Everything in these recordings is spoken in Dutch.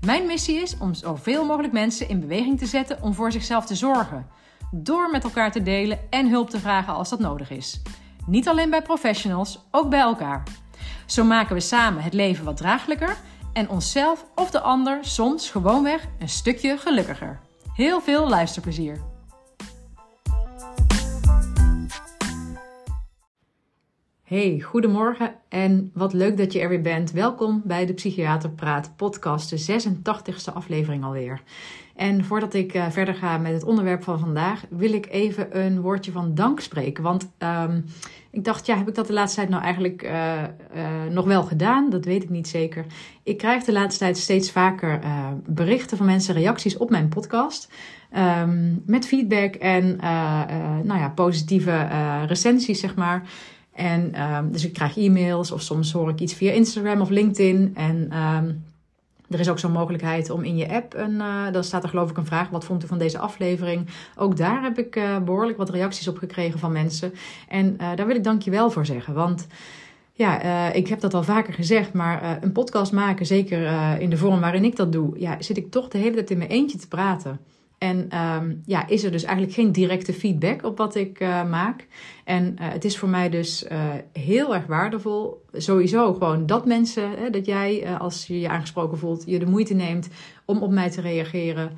Mijn missie is om zoveel mogelijk mensen in beweging te zetten om voor zichzelf te zorgen. Door met elkaar te delen en hulp te vragen als dat nodig is. Niet alleen bij professionals, ook bij elkaar. Zo maken we samen het leven wat draaglijker en onszelf of de ander soms gewoonweg een stukje gelukkiger. Heel veel luisterplezier! Hey, goedemorgen en wat leuk dat je er weer bent. Welkom bij de Psychiater Praat podcast, de 86e aflevering alweer. En voordat ik uh, verder ga met het onderwerp van vandaag, wil ik even een woordje van dank spreken. Want um, ik dacht, ja, heb ik dat de laatste tijd nou eigenlijk uh, uh, nog wel gedaan? Dat weet ik niet zeker. Ik krijg de laatste tijd steeds vaker berichten van mensen, reacties op mijn podcast. Um, met feedback en nou ja, positieve recensies, zeg maar. En um, dus ik krijg e-mails of soms hoor ik iets via Instagram of LinkedIn. En um, er is ook zo'n mogelijkheid om in je app, een, uh, dan staat er geloof ik een vraag, wat vond u van deze aflevering? Ook daar heb ik uh, behoorlijk wat reacties op gekregen van mensen. En uh, daar wil ik dankjewel voor zeggen, want... Ja, ik heb dat al vaker gezegd, maar een podcast maken, zeker in de vorm waarin ik dat doe, ja, zit ik toch de hele tijd in mijn eentje te praten. En um, ja, is er dus eigenlijk geen directe feedback op wat ik uh, maak. En uh, het is voor mij dus uh, heel erg waardevol. Sowieso gewoon dat mensen, hè, dat jij als je je aangesproken voelt, je de moeite neemt om op mij te reageren.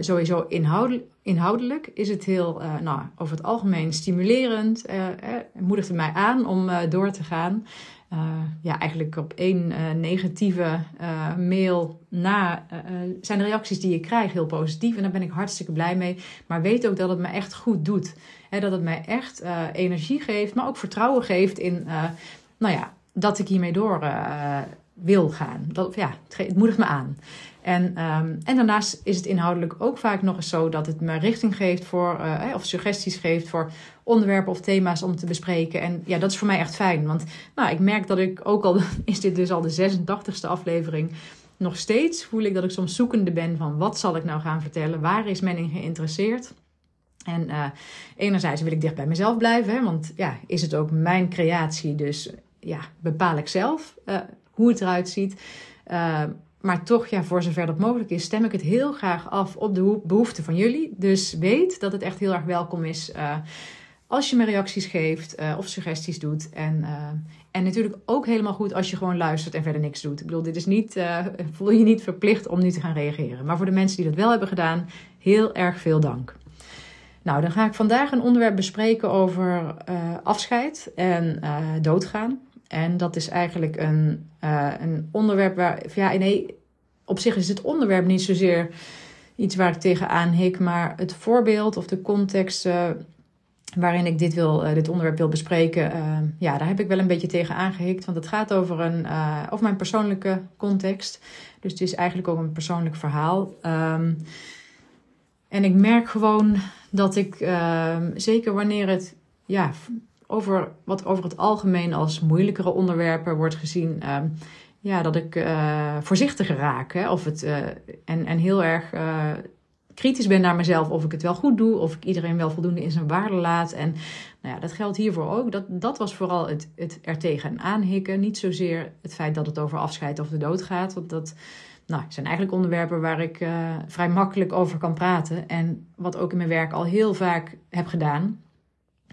sowieso inhoudelijk, inhoudelijk is het heel, nou, over het algemeen stimulerend. moedigt het mij aan om door te gaan. Uh, ja, eigenlijk op één uh, negatieve uh, mail na zijn de reacties die ik krijg heel positief. En daar ben ik hartstikke blij mee. Maar weet ook dat het me echt goed doet. Hè, dat het mij echt energie geeft, maar ook vertrouwen geeft in, nou ja, dat ik hiermee door wil gaan. Dat, ja, het, het moedigt me aan. En, um, en daarnaast is het inhoudelijk ook vaak nog eens zo dat het me richting geeft voor, uh, of suggesties geeft voor onderwerpen of thema's om te bespreken. En ja, dat is voor mij echt fijn. Want nou, ik merk dat ik ook al, is dit dus al de 86e aflevering, nog steeds voel ik dat ik soms zoekende ben van wat zal ik nou gaan vertellen? Waar is men in geïnteresseerd? En uh, enerzijds wil ik dicht bij mezelf blijven, hè, want ja, is het ook mijn creatie, dus ja, bepaal ik zelf uh, hoe het eruit ziet. Uh, maar toch, ja, voor zover dat mogelijk is, stem ik het heel graag af op de behoeften van jullie. Dus weet dat het echt heel erg welkom is uh, als je me reacties geeft uh, of suggesties doet. En, uh, en natuurlijk ook helemaal goed als je gewoon luistert en verder niks doet. Ik bedoel, dit is niet, voel je niet verplicht om nu te gaan reageren. Maar voor de mensen die dat wel hebben gedaan, heel erg veel dank. Nou, dan ga ik vandaag een onderwerp bespreken over afscheid en doodgaan. En dat is eigenlijk een, uh, een onderwerp waar, ja, nee, op zich is het onderwerp niet zozeer iets waar ik tegenaan hik, maar het voorbeeld of de context uh, waarin ik dit, wil, uh, dit onderwerp wil bespreken, ja, daar heb ik wel een beetje tegen aangehikt. Want het gaat over, een, over mijn persoonlijke context. Dus het is eigenlijk ook een persoonlijk verhaal. Um, en ik merk gewoon dat ik, ehm, zeker wanneer het ja, over wat over het algemeen als moeilijkere onderwerpen wordt gezien, uh, ja, dat ik uh, voorzichtiger raak. Hè, of het, uh, en, en heel erg uh, kritisch ben naar mezelf of ik het wel goed doe, of ik iedereen wel voldoende in zijn waarde laat. En nou ja, dat geldt hiervoor ook. Dat, dat was vooral het, het er tegen aanhikken. Niet zozeer het feit dat het over afscheid of de dood gaat. Want dat nou, zijn eigenlijk onderwerpen waar ik vrij makkelijk over kan praten. En wat ook in mijn werk al heel vaak heb gedaan.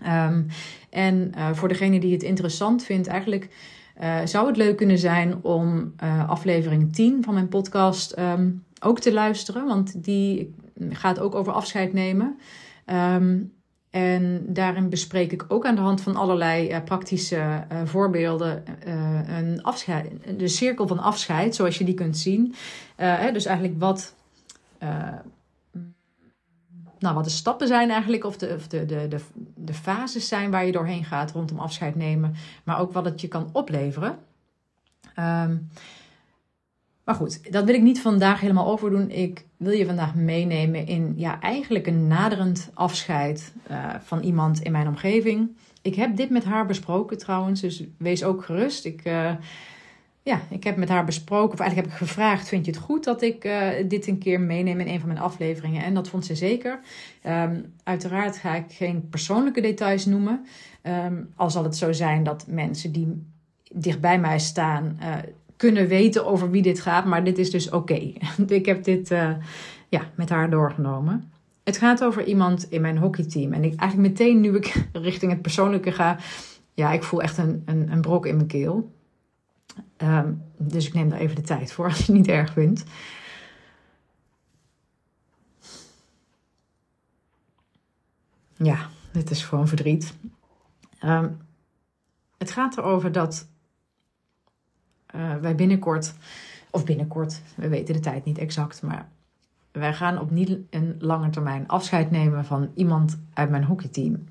Um, en uh, voor degene die het interessant vindt, eigenlijk uh, zou het leuk kunnen zijn om uh, aflevering 10 van mijn podcast um, ook te luisteren. Want die gaat ook over afscheid nemen. Um, en daarin bespreek ik ook aan de hand van allerlei praktische voorbeelden een afscheid, de cirkel van afscheid, zoals je die kunt zien. Hè, dus eigenlijk wat nou, wat de stappen zijn eigenlijk, of, de, de, de, de, de fases zijn waar je doorheen gaat rondom afscheid nemen, maar ook wat het je kan opleveren. Um, Maar goed, dat wil ik niet vandaag helemaal overdoen. Ik wil je vandaag meenemen in ja, eigenlijk een naderend afscheid uh, van iemand in mijn omgeving. Ik heb dit met haar besproken trouwens, dus wees ook gerust. Ik, uh, ja, ik heb met haar besproken, of eigenlijk heb ik gevraagd: Vind je het goed dat ik uh, dit een keer meeneem in een van mijn afleveringen? En dat vond ze zeker. Um, uiteraard ga ik geen persoonlijke details noemen. Um, al zal het zo zijn dat mensen die dicht bij mij staan uh, kunnen weten over wie dit gaat. Maar dit is dus oké. Ik heb dit uh, ja, met haar doorgenomen. Het gaat over iemand in mijn hockeyteam. En ik eigenlijk meteen nu ik richting het persoonlijke ga. Ja, ik voel echt een, een, een brok in mijn keel. Um, dus ik neem daar even de tijd voor als je het niet erg vindt. Ja, dit is gewoon verdriet. Um, het gaat erover dat uh, wij binnenkort, of binnenkort, we weten de tijd niet exact, maar wij gaan op niet een lange termijn afscheid nemen van iemand uit mijn hockeyteam.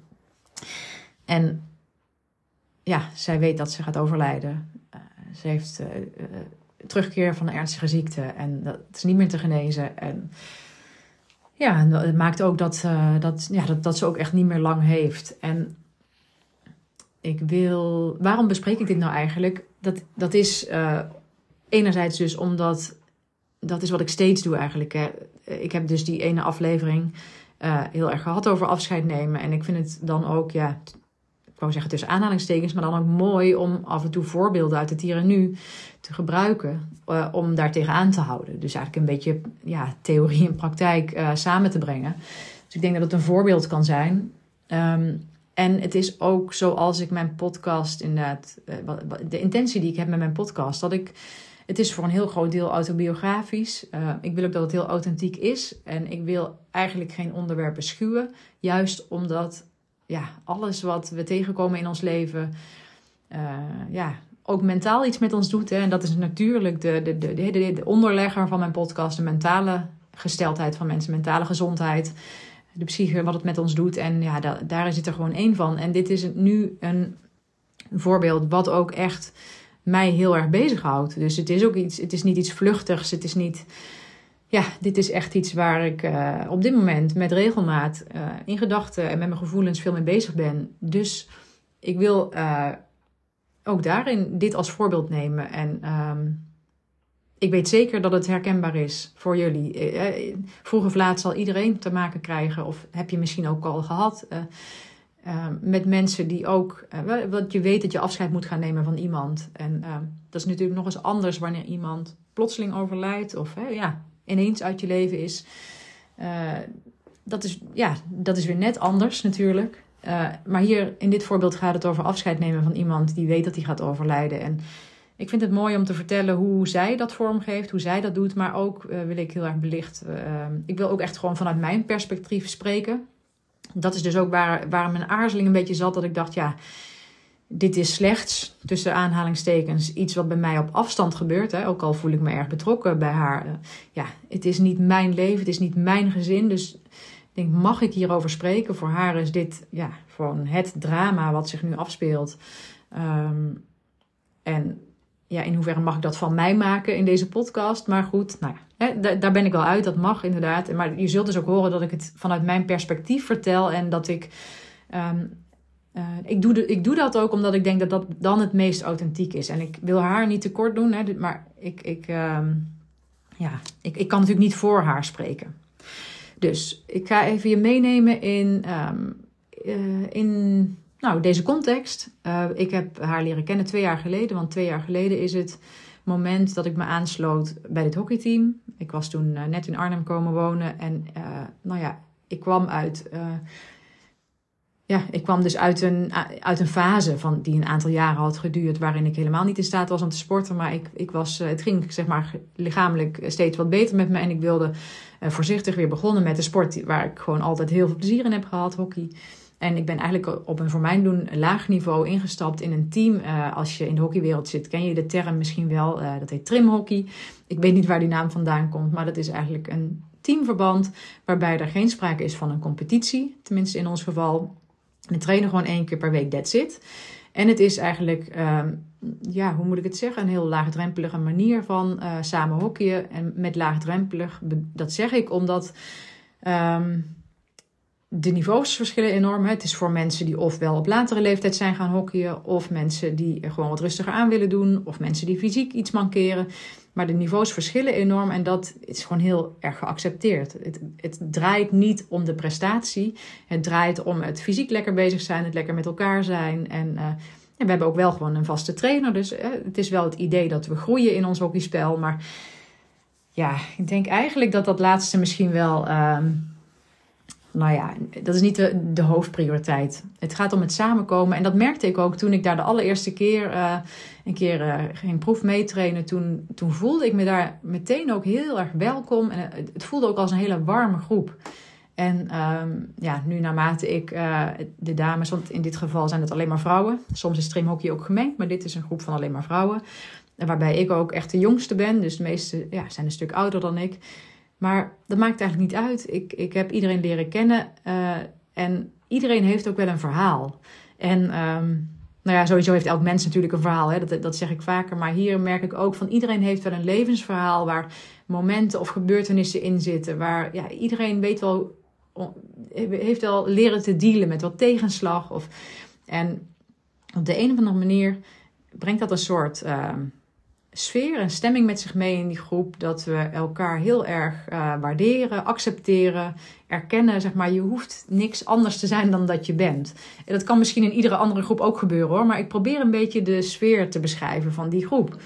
En ja, zij weet dat ze gaat overlijden. Uh, ze heeft uh, terugkeer van een ernstige ziekte en dat is niet meer te genezen. En ja, het maakt ook dat, dat, ja, dat, dat ze ook echt niet meer lang heeft. En ik wil. Waarom bespreek ik dit nou eigenlijk? Dat, dat is enerzijds dus omdat. Dat is wat ik steeds doe eigenlijk. Hè. Ik heb dus die ene aflevering heel erg gehad over afscheid nemen. En ik vind het dan ook, ja, ik wou zeggen tussen aanhalingstekens, maar dan ook mooi om af en toe voorbeelden uit het hier en nu te gebruiken. Uh, om daar tegenaan te houden. Dus eigenlijk een beetje ja, theorie en praktijk samen te brengen. Dus ik denk dat het een voorbeeld kan zijn. Um, en het is ook zoals ik mijn podcast inderdaad, eh, de intentie die ik heb met mijn podcast, dat ik, het is voor een heel groot deel autobiografisch. Ik wil ook dat het heel authentiek is en ik wil eigenlijk geen onderwerpen schuwen, juist omdat ja, alles wat we tegenkomen in ons leven, uh, ja, ook mentaal iets met ons doet. Hè. En dat is natuurlijk de, de, de, de, de onderlegger van mijn podcast, de mentale gesteldheid van mensen, mentale gezondheid de psyche, wat het met ons doet. En ja, da daar zit er gewoon één van. En dit is nu een voorbeeld wat ook echt mij heel erg bezighoudt. Dus het is ook iets, het is niet iets vluchtigs. Het is niet. Ja, dit is echt iets waar ik uh, op dit moment met regelmaat uh, in gedachten en met mijn gevoelens veel mee bezig ben. Dus ik wil uh, ook daarin dit als voorbeeld nemen. En um, ik weet zeker dat het herkenbaar is voor jullie. Eh, eh, vroeg of laat zal iedereen te maken krijgen, of heb je misschien ook al gehad, uh, met mensen die ook, want je weet dat je afscheid moet gaan nemen van iemand. En dat is natuurlijk nog eens anders wanneer iemand plotseling overlijdt of ja, ineens uit je leven is. dat, is ja, dat is weer net anders natuurlijk. maar hier in dit voorbeeld gaat het over afscheid nemen van iemand die weet dat hij gaat overlijden. En ik vind het mooi om te vertellen hoe zij dat vormgeeft, hoe zij dat doet. Maar ook uh, wil ik heel erg belicht. Uh, ik wil ook echt gewoon vanuit mijn perspectief spreken. Dat is dus ook waar, waar mijn aarzeling een beetje zat. Dat ik dacht, ja, dit is slechts, tussen aanhalingstekens, iets wat bij mij op afstand gebeurt. Hè. Ook al voel ik me erg betrokken bij haar. Uh, ja, het is niet mijn leven, het is niet mijn gezin. Dus ik denk, mag ik hierover spreken? Voor haar is dit ja, gewoon het drama wat zich nu afspeelt. Um, en ja, in hoeverre mag ik dat van mij maken in deze podcast? Maar goed, nou ja, hè, daar ben ik wel uit. Dat mag inderdaad. Maar je zult dus ook horen dat ik het vanuit mijn perspectief vertel. En dat ik. Um, uh, ik, doe de, ik doe dat ook omdat ik denk dat dat dan het meest authentiek is. En ik wil haar niet tekort doen, hè, maar ik, ik, um, ja, ik, ik kan natuurlijk niet voor haar spreken. Dus ik ga even je meenemen in, um, uh, in nou, deze context. Uh, ik heb haar leren kennen twee jaar geleden. Want twee jaar geleden is het moment dat ik me aansloot bij dit hockeyteam. Ik was toen net in Arnhem komen wonen. En nou ja, ik kwam uit. Ja, ik kwam dus uit een, uit een fase van, die een aantal jaren had geduurd. Waarin ik helemaal niet in staat was om te sporten. Maar ik, ik was, het ging zeg maar lichamelijk steeds wat beter met me. En ik wilde voorzichtig weer begonnen met de sport waar ik gewoon altijd heel veel plezier in heb gehad, hockey. En ik ben eigenlijk op een voor mijn doen laag niveau ingestapt in een team. Uh, als je in de hockeywereld zit, ken je de term misschien wel. Dat heet trimhockey. Ik weet niet waar die naam vandaan komt, maar dat is eigenlijk een teamverband waarbij er geen sprake is van een competitie. Tenminste in ons geval. We trainen gewoon één keer per week, that's it. En het is eigenlijk, ehm, ja, hoe moet ik het zeggen, een heel laagdrempelige manier van uh, samen hockeyen. En met laagdrempelig, dat zeg ik omdat ehm, de niveaus verschillen enorm. Het is voor mensen die ofwel op latere leeftijd zijn gaan hockeyen, of mensen die gewoon wat rustiger aan willen doen, of mensen die fysiek iets mankeren. Maar de niveaus verschillen enorm en dat is gewoon heel erg geaccepteerd. Het, het draait niet om de prestatie. Het draait om het fysiek lekker bezig zijn, het lekker met elkaar zijn. En, uh, we hebben ook wel gewoon een vaste trainer. Dus uh, het is wel het idee dat we groeien in ons hockeyspel. Maar ja, ik denk eigenlijk dat dat laatste misschien wel. Uh, nou ja, dat is niet de, de, hoofdprioriteit. Het gaat om het samenkomen. En dat merkte ik ook toen ik daar de allereerste keer uh, een keer uh, ging proef meetrainen. Toen, toen voelde ik me daar meteen ook heel erg welkom. En het, voelde ook als een hele warme groep. En um, ja, nu naarmate ik uh, de dames, want in dit geval zijn het alleen maar vrouwen. Soms is streamhockey ook gemengd, maar dit is een groep van alleen maar vrouwen. En waarbij ik ook echt de jongste ben. Dus de meeste ja, zijn een stuk ouder dan ik. Maar dat maakt eigenlijk niet uit. Ik, ik heb iedereen leren kennen. Uh, en iedereen heeft ook wel een verhaal. En um, nou ja, sowieso heeft elk mens natuurlijk een verhaal. Hè? Dat, dat zeg ik vaker. Maar hier merk ik ook van iedereen heeft wel een levensverhaal. Waar momenten of gebeurtenissen in zitten. Waar ja, iedereen weet wel, heeft wel leren te dealen met wat tegenslag. Of, en op de een of andere manier brengt dat een soort... Uh, sfeer en stemming met zich mee in die groep. Dat we elkaar heel erg uh, waarderen, accepteren, erkennen. Zeg maar, je hoeft niks anders te zijn dan dat je bent. En dat kan misschien in iedere andere groep ook gebeuren hoor. Maar ik probeer een beetje de sfeer te beschrijven van die groep.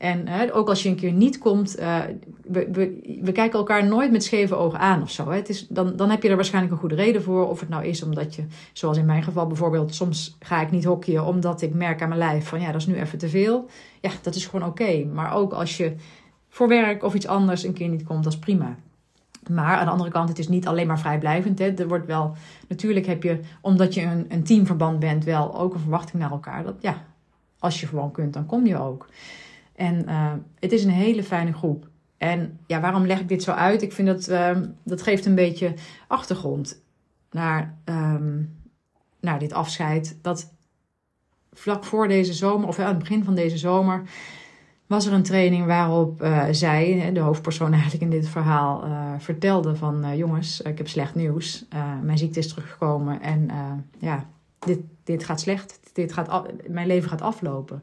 En ook als je een keer niet komt, we, we, we, kijken elkaar nooit met scheve ogen aan of zo. Hè. Het is, dan, dan heb je er waarschijnlijk een goede reden voor. Of het nou is omdat je, zoals in mijn geval bijvoorbeeld, soms ga ik niet hockeyen omdat ik merk aan mijn lijf van ja, dat is nu even te veel. Ja, dat is gewoon oké. Maar ook als je voor werk of iets anders een keer niet komt, dat is prima. Maar aan de andere kant, het is niet alleen maar vrijblijvend. Hè. Er wordt wel, natuurlijk heb je, omdat je een, een teamverband bent, wel ook een verwachting naar elkaar. Dat ja, als je gewoon kunt, dan kom je ook. En uh, het is een hele fijne groep. En ja, waarom leg ik dit zo uit? Ik vind dat uh, dat geeft een beetje achtergrond naar, um, naar dit afscheid. Dat vlak voor deze zomer, of aan het begin van deze zomer, was er een training waarop uh, zij, de hoofdpersoon eigenlijk in dit verhaal, vertelde van jongens, ik heb slecht nieuws. mijn ziekte is teruggekomen en ja, dit, dit gaat slecht. Dit gaat mijn leven gaat aflopen.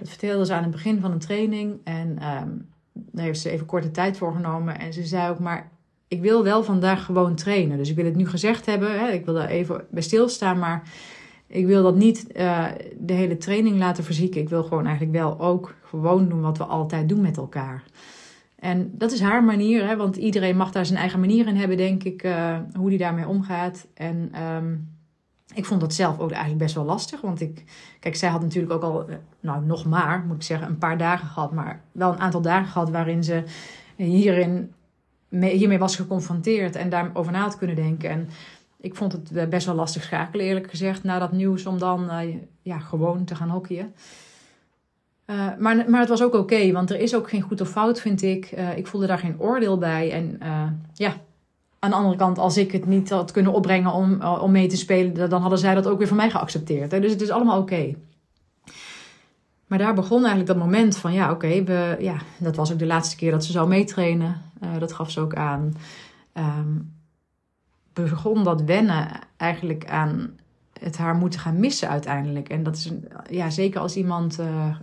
Dat vertelde ze aan het begin van een training. En um, daar heeft ze even korte tijd voor genomen. En ze zei ook, maar ik wil wel vandaag gewoon trainen. Dus ik wil het nu gezegd hebben. Hè, ik wil daar even bij stilstaan. Maar ik wil dat niet uh, de hele training laten verzieken. Ik wil gewoon eigenlijk wel ook gewoon doen wat we altijd doen met elkaar. En dat is haar manier, hè, want iedereen mag daar zijn eigen manier in hebben, denk ik, uh, hoe die daarmee omgaat. En um, ik vond dat zelf ook eigenlijk best wel lastig. Want ik, kijk, zij had natuurlijk ook al, eh, nou nog maar, moet ik zeggen, een paar dagen gehad. Maar wel een aantal dagen gehad waarin ze hierin, hiermee was geconfronteerd en daarover na had kunnen denken. En ik vond het best wel lastig schakelen, eerlijk gezegd, na dat nieuws om dan uh, ja, gewoon te gaan hockeyen. Maar, maar het was ook oké, want er is ook geen goed of fout, vind ik. Ik voelde daar geen oordeel bij. En ja, aan de andere kant, als ik het niet had kunnen opbrengen om, eh, om mee te spelen, dan hadden zij dat ook weer van mij geaccepteerd. Dus het is allemaal oké. Maar daar begon eigenlijk dat moment van, ja, oké, we ja, dat was ook de laatste keer dat ze zou meetrainen. Uh, dat gaf ze ook aan. Um, begon dat wennen eigenlijk aan het haar moeten gaan missen uiteindelijk. En dat is, ja, zeker als iemand uh,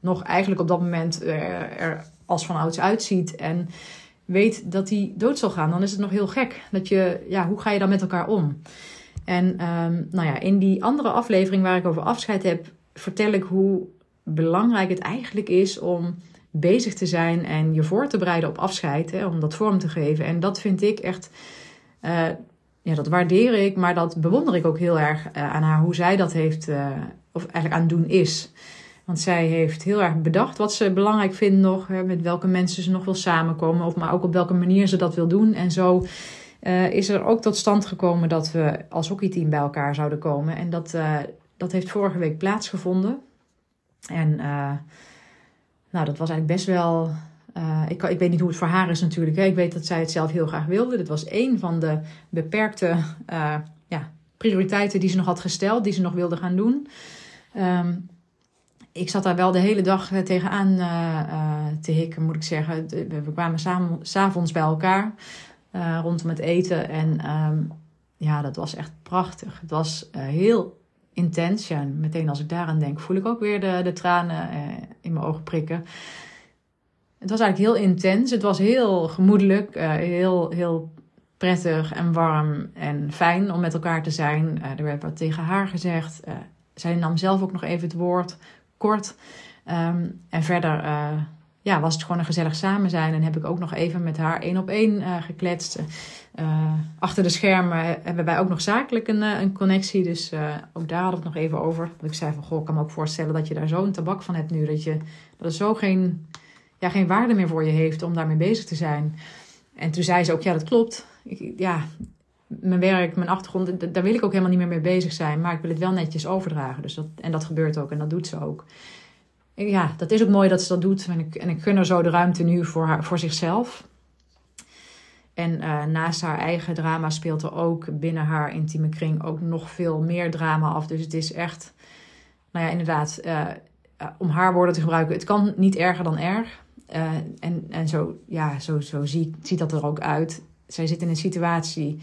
nog eigenlijk op dat moment er als van ouds uitziet en weet dat hij dood zal gaan, dan is het nog heel gek. Dat je, ja, hoe ga je dan met elkaar om? En um, nou ja, in die andere aflevering waar ik over afscheid heb, vertel ik hoe belangrijk het eigenlijk is om bezig te zijn en je voor te bereiden op afscheid, hè, om dat vorm te geven. En dat vind ik echt, uh, ja, dat waardeer ik, maar dat bewonder ik ook heel erg uh, aan haar, hoe zij dat heeft, uh, of eigenlijk aan doen is. Want zij heeft heel erg bedacht wat ze belangrijk vindt nog. Hè, met welke mensen ze nog wil samenkomen. Of maar ook op welke manier ze dat wil doen. En zo uh, is er ook tot stand gekomen dat we als hockeyteam bij elkaar zouden komen. En dat, uh, dat heeft vorige week plaatsgevonden. En uh, nou, dat was eigenlijk best wel. ik, ik weet niet hoe het voor haar is natuurlijk. Hè. Ik weet dat zij het zelf heel graag wilde. Dat was één van de beperkte ja, prioriteiten die ze nog had gesteld. Die ze nog wilde gaan doen. Ehm, ik zat daar wel de hele dag tegenaan uh, te hikken, moet ik zeggen. We kwamen samen, s'avonds bij elkaar rondom het eten. En ehm, ja, dat was echt prachtig. Het was heel intens. Ja, meteen als ik daaraan denk, voel ik ook weer de, de tranen in mijn ogen prikken. Het was eigenlijk heel intens. Het was heel gemoedelijk, heel, heel prettig en warm en fijn om met elkaar te zijn. er werd wat tegen haar gezegd. zij nam zelf ook nog even het woord kort. Ehm, en verder uh, ja, was het gewoon een gezellig samen zijn. En heb ik ook nog even met haar één op één uh, gekletst. Uh, achter de schermen hebben wij ook nog zakelijk een, een connectie. Dus ook daar we het nog even over. Dat ik zei van, goh, ik kan me ook voorstellen dat je daar zo'n tabak van hebt nu. Dat, je, dat het zo geen, ja, geen waarde meer voor je heeft om daarmee bezig te zijn. En toen zei ze ook, ja, dat klopt. Ik, ja, mijn werk, mijn achtergrond, daar wil ik ook helemaal niet meer mee bezig zijn. Maar ik wil het wel netjes overdragen. Dus dat, en dat gebeurt ook en dat doet ze ook. ja, dat is ook mooi dat ze dat doet. En ik, en ik gun haar zo de ruimte nu voor, haar, voor zichzelf. En uh, naast haar eigen drama speelt er ook binnen haar intieme kring ook nog veel meer drama af. Dus het is echt, nou ja, inderdaad, uh, om haar woorden te gebruiken, het kan niet erger dan erg. En, en zo, ja, zo, zo zie, ziet dat er ook uit. Zij zit in een situatie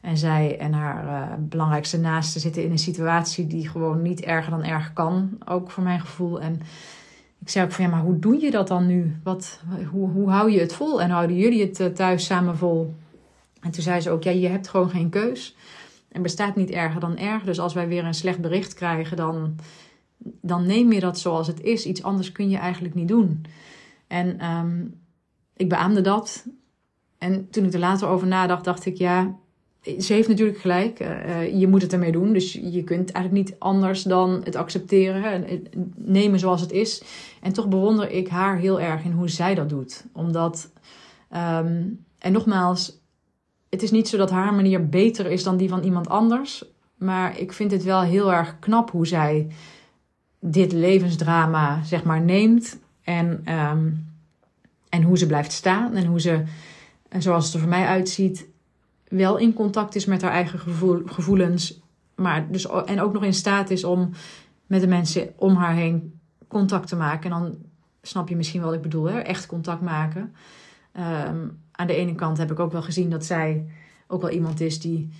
en zij en haar uh, belangrijkste naaste zitten in een situatie die gewoon niet erger dan erg kan. Ook voor mijn gevoel. En ik zei ook van ja, maar hoe doe je dat dan nu? Wat, hoe, hoe hou je het vol? En houden jullie het uh, thuis samen vol? En toen zei ze ook, ja, je hebt gewoon geen keus. En bestaat niet erger dan erg. Dus als wij weer een slecht bericht krijgen, dan, dan neem je dat zoals het is. Iets anders kun je eigenlijk niet doen. En um, ik beaamde dat. En toen ik er later over nadacht, dacht ik, ja, ze heeft natuurlijk gelijk. Uh, je moet het ermee doen. Dus je kunt eigenlijk niet anders dan het accepteren. En nemen zoals het is. En toch bewonder ik haar heel erg in hoe zij dat doet. Omdat, um, en nogmaals, het is niet zo dat haar manier beter is dan die van iemand anders. Maar ik vind het wel heel erg knap hoe zij dit levensdrama, zeg maar, neemt. En, um, en hoe ze blijft staan. En hoe ze, zoals het er voor mij uitziet, wel in contact is met haar eigen gevoel, gevoelens. Maar dus, en ook nog in staat is om met de mensen om haar heen contact te maken. En dan snap je misschien wat ik bedoel, hè? echt contact maken. Um, aan de ene kant heb ik ook wel gezien dat zij ook wel iemand is die,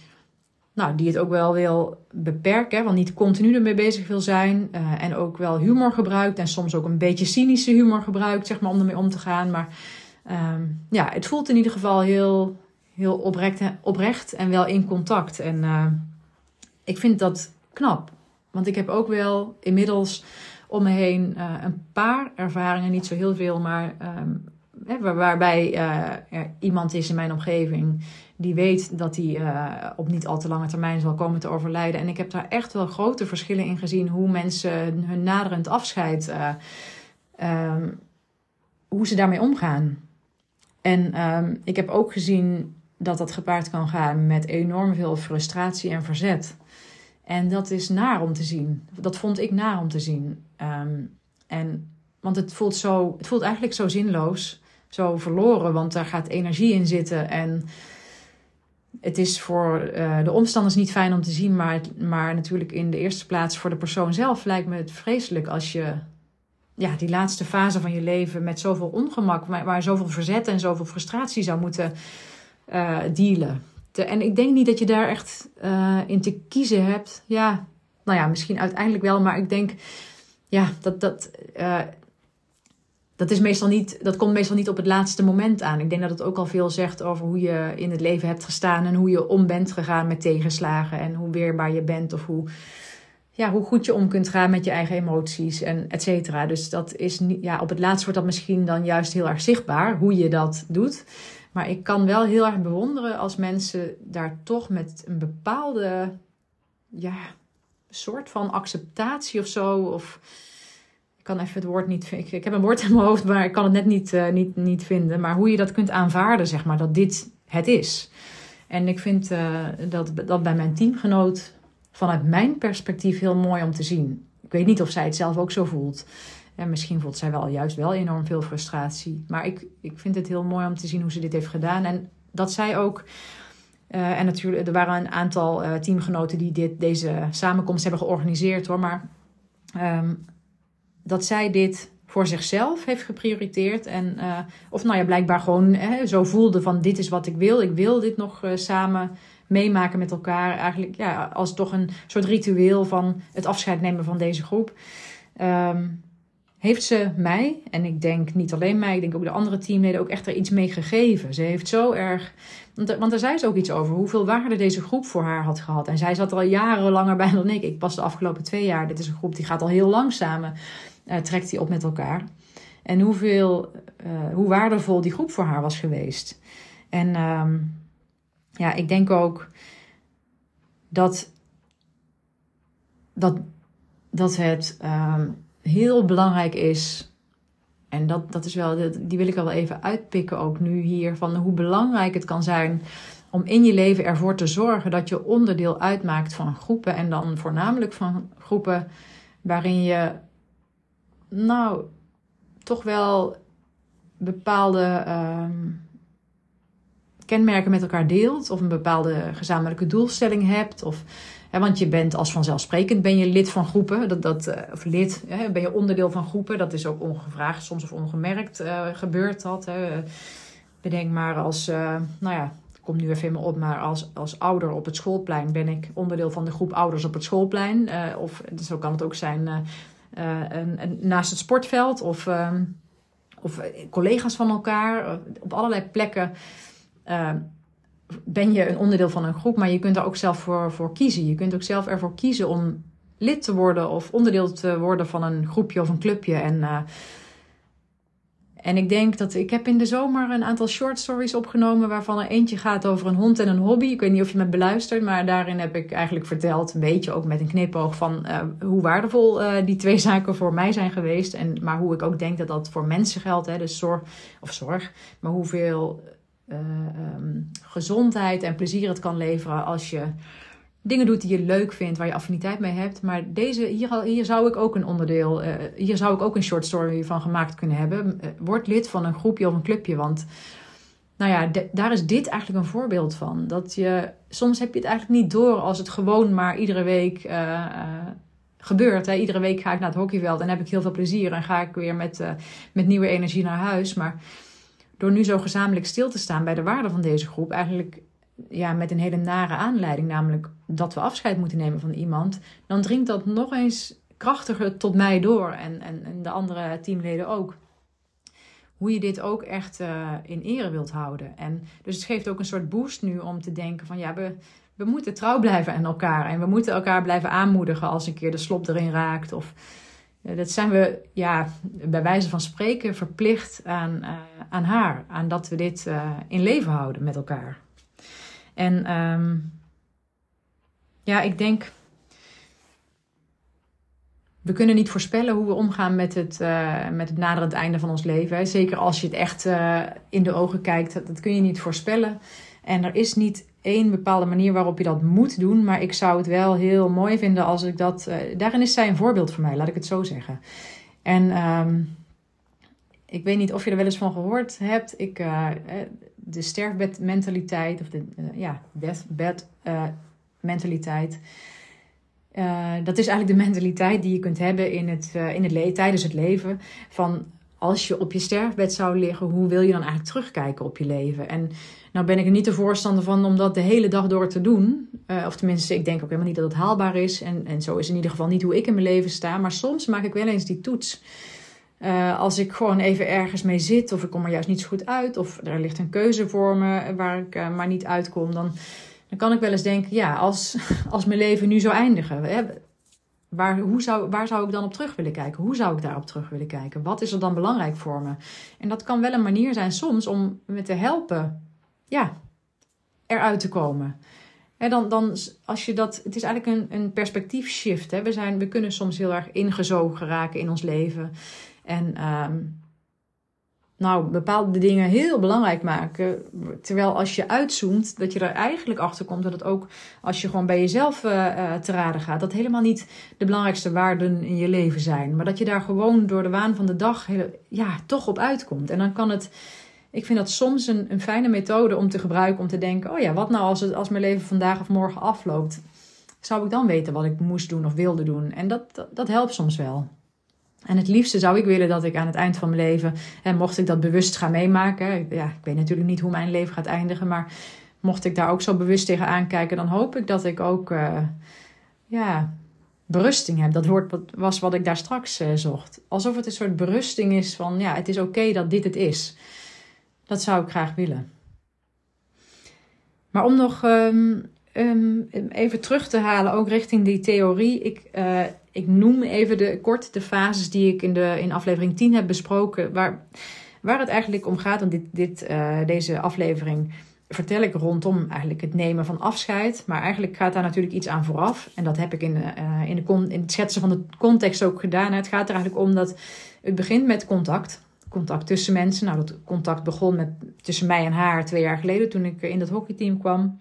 nou, die het ook wel wil beperken. Want niet continu ermee bezig wil zijn. Uh, en ook wel humor gebruikt. En soms ook een beetje cynische humor gebruikt, zeg maar, om ermee om te gaan. Maar um, ja, het voelt in ieder geval heel heel oprecht, oprecht en wel in contact. En uh, ik vind dat knap. Want ik heb ook wel inmiddels om me heen uh, een paar ervaringen, niet zo heel veel, maar hè, waarbij er iemand is in mijn omgeving die weet dat hij op niet al te lange termijn zal komen te overlijden. En ik heb daar echt wel grote verschillen in gezien hoe mensen hun naderend afscheid, um, hoe ze daarmee omgaan. En um, ik heb ook gezien dat dat gepaard kan gaan met enorm veel frustratie en verzet. En dat is naar om te zien. Dat vond ik naar om te zien. Um, en, want het voelt, zo, het voelt eigenlijk zo zinloos, zo verloren, want daar gaat energie in zitten. En het is voor uh, de omstanders niet fijn om te zien, maar, maar natuurlijk in de eerste plaats voor de persoon zelf lijkt me het vreselijk als je ja, die laatste fase van je leven met zoveel ongemak, waar, waar zoveel verzet en zoveel frustratie zou moeten uh, dealen. en ik denk niet dat je daar echt uh, in te kiezen hebt. Ja, nou ja, misschien uiteindelijk wel, maar ik denk, ja, dat dat. Uh, dat, is meestal niet, dat komt meestal niet op het laatste moment aan. Ik denk dat het ook al veel zegt over hoe je in het leven hebt gestaan en hoe je om bent gegaan met tegenslagen en hoe weerbaar je bent of hoe, ja, hoe goed je om kunt gaan met je eigen emoties en et cetera. Dus dat is niet, ja, op het laatst wordt dat misschien dan juist heel erg zichtbaar hoe je dat doet. Maar ik kan wel heel erg bewonderen als mensen daar toch met een bepaalde ja, soort van acceptatie of zo. Of ik kan even het woord niet vinden. Ik heb een woord in mijn hoofd, maar ik kan het net niet, uh, niet, niet vinden. Maar hoe je dat kunt aanvaarden, zeg maar, dat dit het is. En ik vind uh, dat, dat bij mijn teamgenoot vanuit mijn perspectief heel mooi om te zien. Ik weet niet of zij het zelf ook zo voelt. En misschien voelt zij wel juist wel enorm veel frustratie. Maar ik, ik vind het heel mooi om te zien hoe ze dit heeft gedaan. En dat zij ook. Uh, en natuurlijk, er waren een aantal uh, teamgenoten die dit, deze samenkomst hebben georganiseerd hoor. Maar ehm, dat zij dit voor zichzelf heeft geprioriteerd. En, uh, of nou ja, blijkbaar gewoon hè, zo voelde van dit is wat ik wil. Ik wil dit nog samen meemaken met elkaar. Eigenlijk ja, als toch een soort ritueel van het afscheid nemen van deze groep. Um, heeft ze mij, en ik denk niet alleen mij, ik denk ook de andere teamleden, ook echt er iets mee gegeven. Ze heeft zo erg. Want, daar zei ze ook iets over hoeveel waarde deze groep voor haar had gehad. En zij zat er al jaren langer bij dan ik. Ik pas de afgelopen twee jaar. Dit is een groep die gaat al heel lang samen. Uh, trekt die op met elkaar. En hoeveel, uh, hoe waardevol die groep voor haar was geweest. En um, ja, ik denk ook dat, dat, dat het. Um, heel belangrijk is. En dat, dat is wel, die wil ik al wel even uitpikken ook nu hier. Van hoe belangrijk het kan zijn om in je leven ervoor te zorgen dat je onderdeel uitmaakt van groepen. En dan voornamelijk van groepen waarin je, nou, toch wel bepaalde um, kenmerken met elkaar deelt. Of een bepaalde gezamenlijke doelstelling hebt. Of want je bent als vanzelfsprekend ben je lid van groepen. Dat, dat, eh, of lid, ben je onderdeel van groepen. Dat is ook ongevraagd, soms of ongemerkt uh, gebeurt dat. Hè. Bedenk maar als, uh, nou ja, komt nu even in me op, maar als, als ouder op het schoolplein ben ik onderdeel van de groep ouders op het schoolplein. of zo kan het ook zijn een, naast het sportveld of, ehm, of collega's van elkaar. Op allerlei plekken ben je een onderdeel van een groep, maar je kunt er ook zelf voor, voor kiezen. Je kunt ook zelf ervoor kiezen om lid te worden of onderdeel te worden van een groepje of een clubje. En, uh, en ik denk dat ik heb in de zomer een aantal short stories opgenomen, waarvan er eentje gaat over een hond en een hobby. Ik weet niet of je me beluistert, maar daarin heb ik eigenlijk verteld, een beetje ook met een knipoog, van uh, hoe waardevol uh, die twee zaken voor mij zijn geweest. En, maar hoe ik ook denk dat dat voor mensen geldt, hè, dus zorg, of zorg, maar hoeveel uh, um, gezondheid en plezier het kan leveren als je dingen doet die je leuk vindt, waar je affiniteit mee hebt. Maar deze, hier, hier zou ik ook een onderdeel, uh, hier zou ik ook een short story van gemaakt kunnen hebben. Uh, word lid van een groepje of een clubje, want nou ja, daar is dit eigenlijk een voorbeeld van. Dat je, soms heb je het eigenlijk niet door als het gewoon maar iedere week gebeurt. Hè. Iedere week ga ik naar het hockeyveld en heb ik heel veel plezier en ga ik weer met, met nieuwe energie naar huis. Maar door nu zo gezamenlijk stil te staan bij de waarde van deze groep, eigenlijk ja, met een hele nare aanleiding, namelijk dat we afscheid moeten nemen van iemand, dan dringt dat nog eens krachtiger tot mij door en, en, en de andere teamleden ook. Hoe je dit ook echt uh, in ere wilt houden. En dus het geeft ook een soort boost nu om te denken van ja, we, we moeten trouw blijven aan elkaar. En we moeten elkaar blijven aanmoedigen als een keer de slop erin raakt. Of eh, dat zijn we ja, bij wijze van spreken verplicht aan, uh, aan haar. Aan dat we dit uh, in leven houden met elkaar. En um, ja, ik denk. We kunnen niet voorspellen hoe we omgaan met het, uh, met het naderend einde van ons leven. Zeker als je het echt in de ogen kijkt. Dat kun je niet voorspellen. En er is niet één bepaalde manier waarop je dat moet doen. Maar ik zou het wel heel mooi vinden als ik dat. Uh, daarin is zij een voorbeeld voor mij, laat ik het zo zeggen. En um, ik weet niet of je er wel eens van gehoord hebt. Ik, uh, de sterfbedmentaliteit, of de uh, ja, deathbed mentaliteit. dat is eigenlijk de mentaliteit die je kunt hebben in het, in het le- tijdens het leven. Van als je op je sterfbed zou liggen, hoe wil je dan eigenlijk terugkijken op je leven? En nou ben ik er niet de voorstander van om dat de hele dag door te doen. Uh, of tenminste, ik denk ook helemaal niet dat het haalbaar is. En, en zo is in ieder geval niet hoe ik in mijn leven sta. Maar soms maak ik wel eens die toets. Uh, als ik gewoon even ergens mee zit, of ik kom er juist niet zo goed uit, of er ligt een keuze voor me waar ik uh, maar niet uitkom, dan, dan kan ik wel eens denken: ja, als, als mijn leven nu zou eindigen, hè, Waar, hoe zou, waar zou ik dan op terug willen kijken? Hoe zou ik daarop terug willen kijken? Wat is er dan belangrijk voor me? En dat kan wel een manier zijn soms om me te helpen, ja, eruit te komen. En dan, dan, als je dat, het is eigenlijk een, een perspectief shift. Hè? We, zijn, we kunnen soms heel erg ingezogen raken in ons leven. En um, nou, bepaalde dingen heel belangrijk maken. Terwijl als je uitzoomt, dat je er eigenlijk achter komt dat het ook als je gewoon bij jezelf uh, uh, te raden gaat, dat helemaal niet de belangrijkste waarden in je leven zijn. Maar dat je daar gewoon door de waan van de dag ja, toch op uitkomt. En dan kan het. Ik vind dat soms een, een fijne methode om te gebruiken om te denken: oh ja, wat nou als, het, als mijn leven vandaag of morgen afloopt? zou ik dan weten wat ik moest doen of wilde doen. En dat, dat, helpt soms wel. En het liefste zou ik willen dat ik aan het eind van mijn leven, en mocht ik dat bewust gaan meemaken, ja, ik weet natuurlijk niet hoe mijn leven gaat eindigen, maar mocht ik daar ook zo bewust tegen aankijken, dan hoop ik dat ik ook uh, ja, berusting heb. Dat woord was wat ik daar straks uh, zocht. Alsof het een soort berusting is van, ja, het is oké dat dit het is. Dat zou ik graag willen. Maar om nog um, um, even terug te halen, ook richting die theorie. Ik, uh, ik noem even de, kort de fases die ik in, de, in aflevering 10 heb besproken. Waar, waar het eigenlijk om gaat. Want dit, dit, uh, deze aflevering vertel ik rondom eigenlijk het nemen van afscheid. Maar eigenlijk gaat daar natuurlijk iets aan vooraf. En dat heb ik in, uh, in, de in het schetsen van de context ook gedaan. Het gaat er eigenlijk om dat het begint met contact. Contact tussen mensen. Nou, dat contact begon met, tussen mij en haar twee jaar geleden toen ik in dat hockeyteam kwam.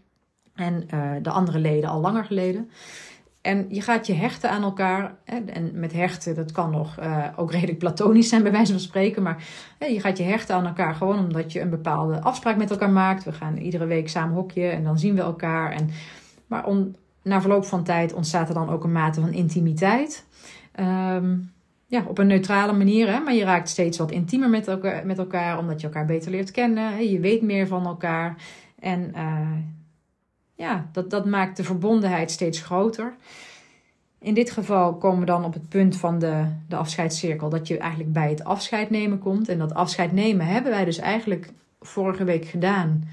En uh, de andere leden al langer geleden. En je gaat je hechten aan elkaar. En met hechten, dat kan nog uh, ook redelijk platonisch zijn, bij wijze van spreken. Maar je gaat je hechten aan elkaar gewoon omdat je een bepaalde afspraak met elkaar maakt. We gaan iedere week samen hokje en dan zien we elkaar. En, maar na verloop van tijd ontstaat er dan ook een mate van intimiteit. Um, ja, op een neutrale manier. Hè? Maar je raakt steeds wat intiemer met elkaar, met elkaar, omdat je elkaar beter leert kennen. Je weet meer van elkaar. En uh, ja, dat, dat maakt de verbondenheid steeds groter. In dit geval komen we dan op het punt van de, de afscheidscirkel, dat je eigenlijk bij het afscheid nemen komt. En dat afscheid nemen hebben wij dus eigenlijk vorige week gedaan.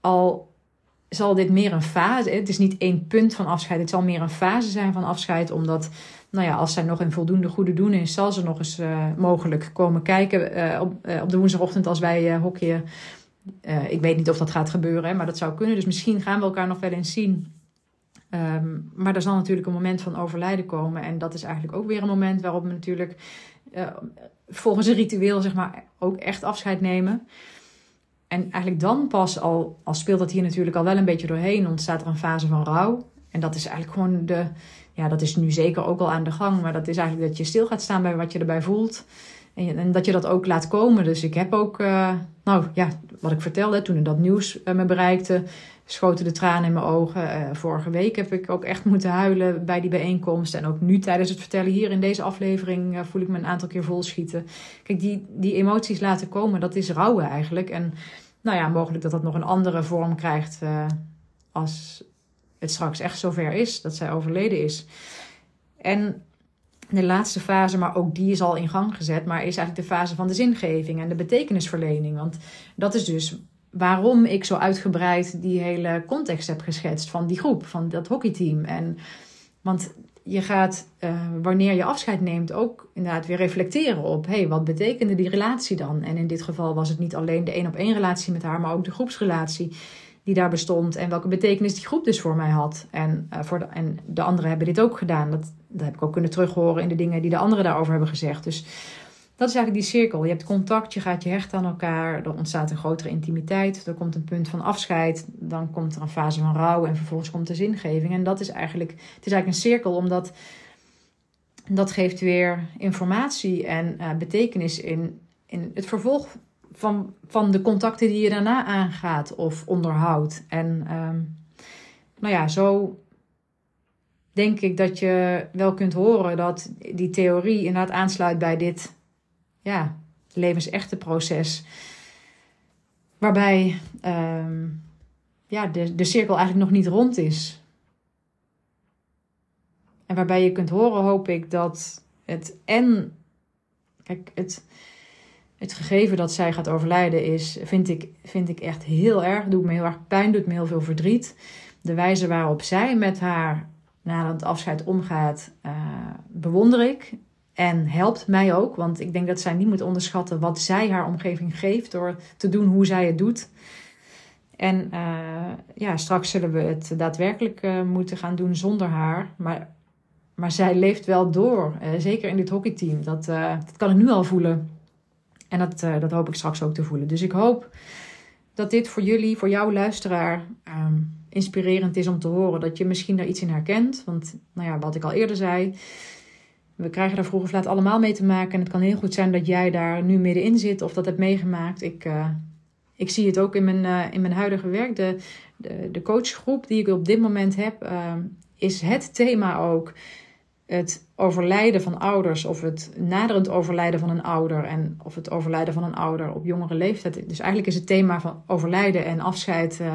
Al zal dit meer een fase, het is niet één punt van afscheid, het zal meer een fase zijn van afscheid, omdat, nou ja, als zij nog in voldoende goede doen is, zal ze nog eens uh, mogelijk komen kijken uh, op, uh, op de woensdagochtend als wij hockeyen ik weet niet of dat gaat gebeuren, maar dat zou kunnen. Dus misschien gaan we elkaar nog wel eens zien. Um, maar er zal natuurlijk een moment van overlijden komen. En dat is eigenlijk ook weer een moment waarop we natuurlijk volgens een ritueel, zeg maar, ook echt afscheid nemen. En eigenlijk dan pas, al, al speelt dat hier natuurlijk al wel een beetje doorheen, ontstaat er een fase van rouw. En dat is eigenlijk gewoon de, ja, dat is nu zeker ook al aan de gang. Maar dat is eigenlijk dat je stil gaat staan bij wat je erbij voelt. En, en, dat je dat ook laat komen. Dus ik heb ook, uh, nou ja, wat ik vertelde, toen dat nieuws uh, me bereikte, schoten de tranen in mijn ogen. Uh, vorige week heb ik ook echt moeten huilen bij die bijeenkomst. En ook nu tijdens het vertellen hier in deze aflevering voel ik me een aantal keer volschieten. Kijk, die, die emoties laten komen, dat is rouwen eigenlijk. En nou ja, mogelijk dat dat nog een andere vorm krijgt als het straks echt zover is, dat zij overleden is. En de laatste fase, maar ook die is al in gang gezet, maar is eigenlijk de fase van de zingeving en de betekenisverlening. Want dat is dus waarom ik zo uitgebreid die hele context heb geschetst van die groep, van dat hockeyteam. En, want je gaat, uh, wanneer je afscheid neemt, ook inderdaad weer reflecteren op: hé, hey, wat betekende die relatie dan? En in dit geval was het niet alleen de één op één relatie met haar, maar ook de groepsrelatie die daar bestond en welke betekenis die groep dus voor mij had. En, uh, voor de, en de anderen hebben dit ook gedaan. Dat, dat heb ik ook kunnen terughoren in de dingen die de anderen daarover hebben gezegd. Dus dat is eigenlijk die cirkel. Je hebt contact, je gaat je hechten aan elkaar, er ontstaat een grotere intimiteit, er komt een punt van afscheid, dan komt er een fase van rouw en vervolgens komt de zingeving. En dat is eigenlijk, het is eigenlijk een cirkel, omdat dat geeft weer informatie en uh, betekenis in, in het vervolg van, van de contacten die je daarna aangaat of onderhoudt. En um, nou ja, zo denk ik dat je wel kunt horen dat die theorie inderdaad aansluit bij dit ja, levensechte proces. Waarbij um, ja, de, de cirkel eigenlijk nog niet rond is. En waarbij je kunt horen, hoop ik, dat het en. Kijk, het, het gegeven dat zij gaat overlijden is, vind ik, vind ik echt heel erg. Doet me heel erg pijn, doet me heel veel verdriet. De wijze waarop zij met haar na het afscheid omgaat, uh, bewonder ik. En helpt mij ook, want ik denk dat zij niet moet onderschatten wat zij haar omgeving geeft door te doen hoe zij het doet. En uh, ja, straks zullen we het daadwerkelijk uh, moeten gaan doen zonder haar. Maar, maar zij leeft wel door, zeker in dit hockeyteam. Dat, dat kan ik nu al voelen. En dat, uh, dat hoop ik straks ook te voelen. Dus ik hoop dat dit voor jullie, voor jouw luisteraar, um, inspirerend is om te horen. Dat je misschien daar iets in herkent. Want, nou ja, wat ik al eerder zei. We krijgen daar vroeg of laat allemaal mee te maken. En het kan heel goed zijn dat jij daar nu middenin zit of dat hebt meegemaakt. Ik, uh, ik zie het ook in mijn, uh, in mijn huidige werk. De, de, de coachgroep die ik op dit moment heb, ehm, is het thema ook het overlijden van ouders of het naderend overlijden van een ouder en of het overlijden van een ouder op jongere leeftijd. Dus eigenlijk is het thema van overlijden en afscheid, uh,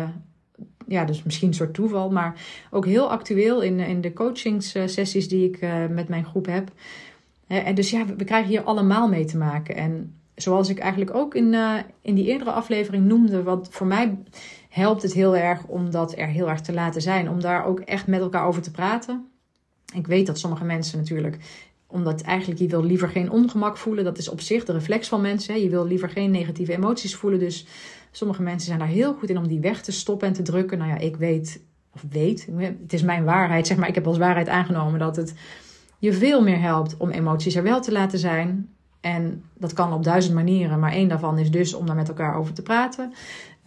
ja, dus misschien een soort toeval, maar ook heel actueel in, in de coachingssessies die ik uh, met mijn groep heb. En dus ja, we krijgen hier allemaal mee te maken. En zoals ik eigenlijk ook in, uh, in die eerdere aflevering noemde, wat voor mij helpt het heel erg om dat er heel erg te laten zijn. Om daar ook echt met elkaar over te praten. Ik weet dat sommige mensen natuurlijk, omdat eigenlijk je wil liever geen ongemak voelen. Dat is op zich de reflex van mensen. Je wil liever geen negatieve emoties voelen. Dus sommige mensen zijn daar heel goed in om die weg te stoppen en te drukken. Nou ja, ik weet, of weet, het is mijn waarheid. Zeg maar, ik heb als waarheid aangenomen dat het je veel meer helpt om emoties er wel te laten zijn. En dat kan op duizend manieren, maar één daarvan is dus om daar met elkaar over te praten.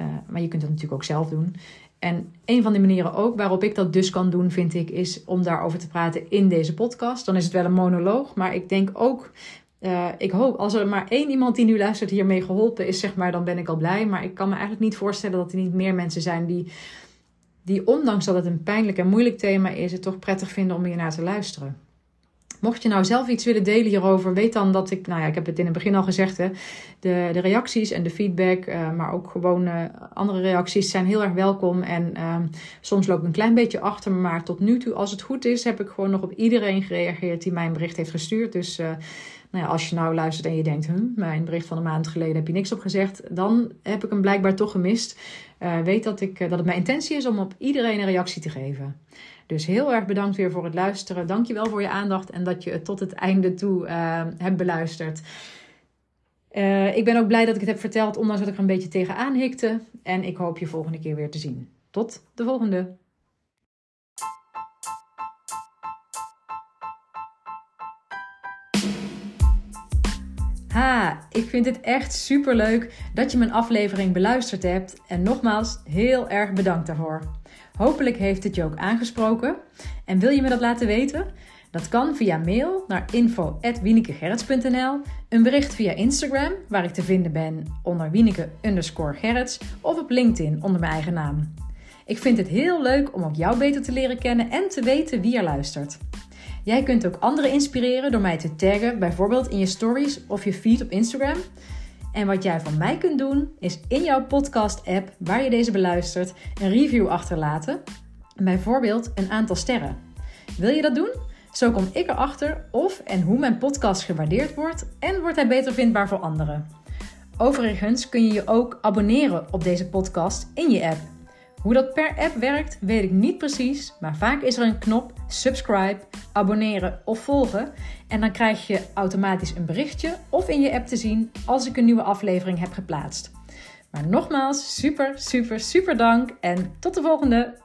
Uh, maar je kunt dat natuurlijk ook zelf doen. En een van de manieren ook waarop ik dat dus kan doen, vind ik, is om daarover te praten in deze podcast. Dan is het wel een monoloog, maar ik denk ook, uh, ik hoop, als er maar één iemand die nu luistert hiermee geholpen is, zeg maar, dan ben ik al blij. Maar ik kan me eigenlijk niet voorstellen dat er niet meer mensen zijn die, die ondanks dat het een pijnlijk en moeilijk thema is, het toch prettig vinden om hier naar te luisteren. Mocht je nou zelf iets willen delen hierover, weet dan dat ik, nou ja, ik heb het in het begin al gezegd, hè, de, de reacties en de feedback, uh, maar ook gewoon uh, andere reacties zijn heel erg welkom. En uh, soms loop ik een klein beetje achter, maar tot nu toe, als het goed is, heb ik gewoon nog op iedereen gereageerd die mij een bericht heeft gestuurd. Dus uh, nou ja, als je nou luistert en je denkt, hm, mijn bericht van een maand geleden heb je niks op gezegd, dan heb ik hem blijkbaar toch gemist. Weet dat, ik, dat het mijn intentie is om op iedereen een reactie te geven. Dus heel erg bedankt weer voor het luisteren. Dankjewel voor je aandacht en dat je het tot het einde toe uh, hebt beluisterd. Uh, ik ben ook blij dat ik het heb verteld, ondanks dat ik er een beetje tegenaan hikte. En ik hoop je volgende keer weer te zien. Tot de volgende. Ha, ik vind het echt super leuk dat je mijn aflevering beluisterd hebt. En nogmaals, heel erg bedankt daarvoor. Hopelijk heeft het je ook aangesproken. En wil je me dat laten weten? Dat kan via mail naar info.wienekegerrits.nl, een bericht via Instagram, waar ik te vinden ben onder Wieneke underscore of op LinkedIn onder mijn eigen naam. Ik vind het heel leuk om ook jou beter te leren kennen en te weten wie er luistert. Jij kunt ook anderen inspireren door mij te taggen, bijvoorbeeld in je stories of je feed op Instagram. En wat jij van mij kunt doen, is in jouw podcast-app waar je deze beluistert, een review achterlaten. Bijvoorbeeld een aantal sterren. Wil je dat doen? Zo kom ik erachter of en hoe mijn podcast gewaardeerd wordt en wordt hij beter vindbaar voor anderen. Overigens kun je je ook abonneren op deze podcast in je app. Hoe dat per app werkt, weet ik niet precies, maar vaak is er een knop subscribe, abonneren of volgen en dan krijg je automatisch een berichtje of in je app te zien als ik een nieuwe aflevering heb geplaatst. Maar nogmaals, super, super, super dank en tot de volgende!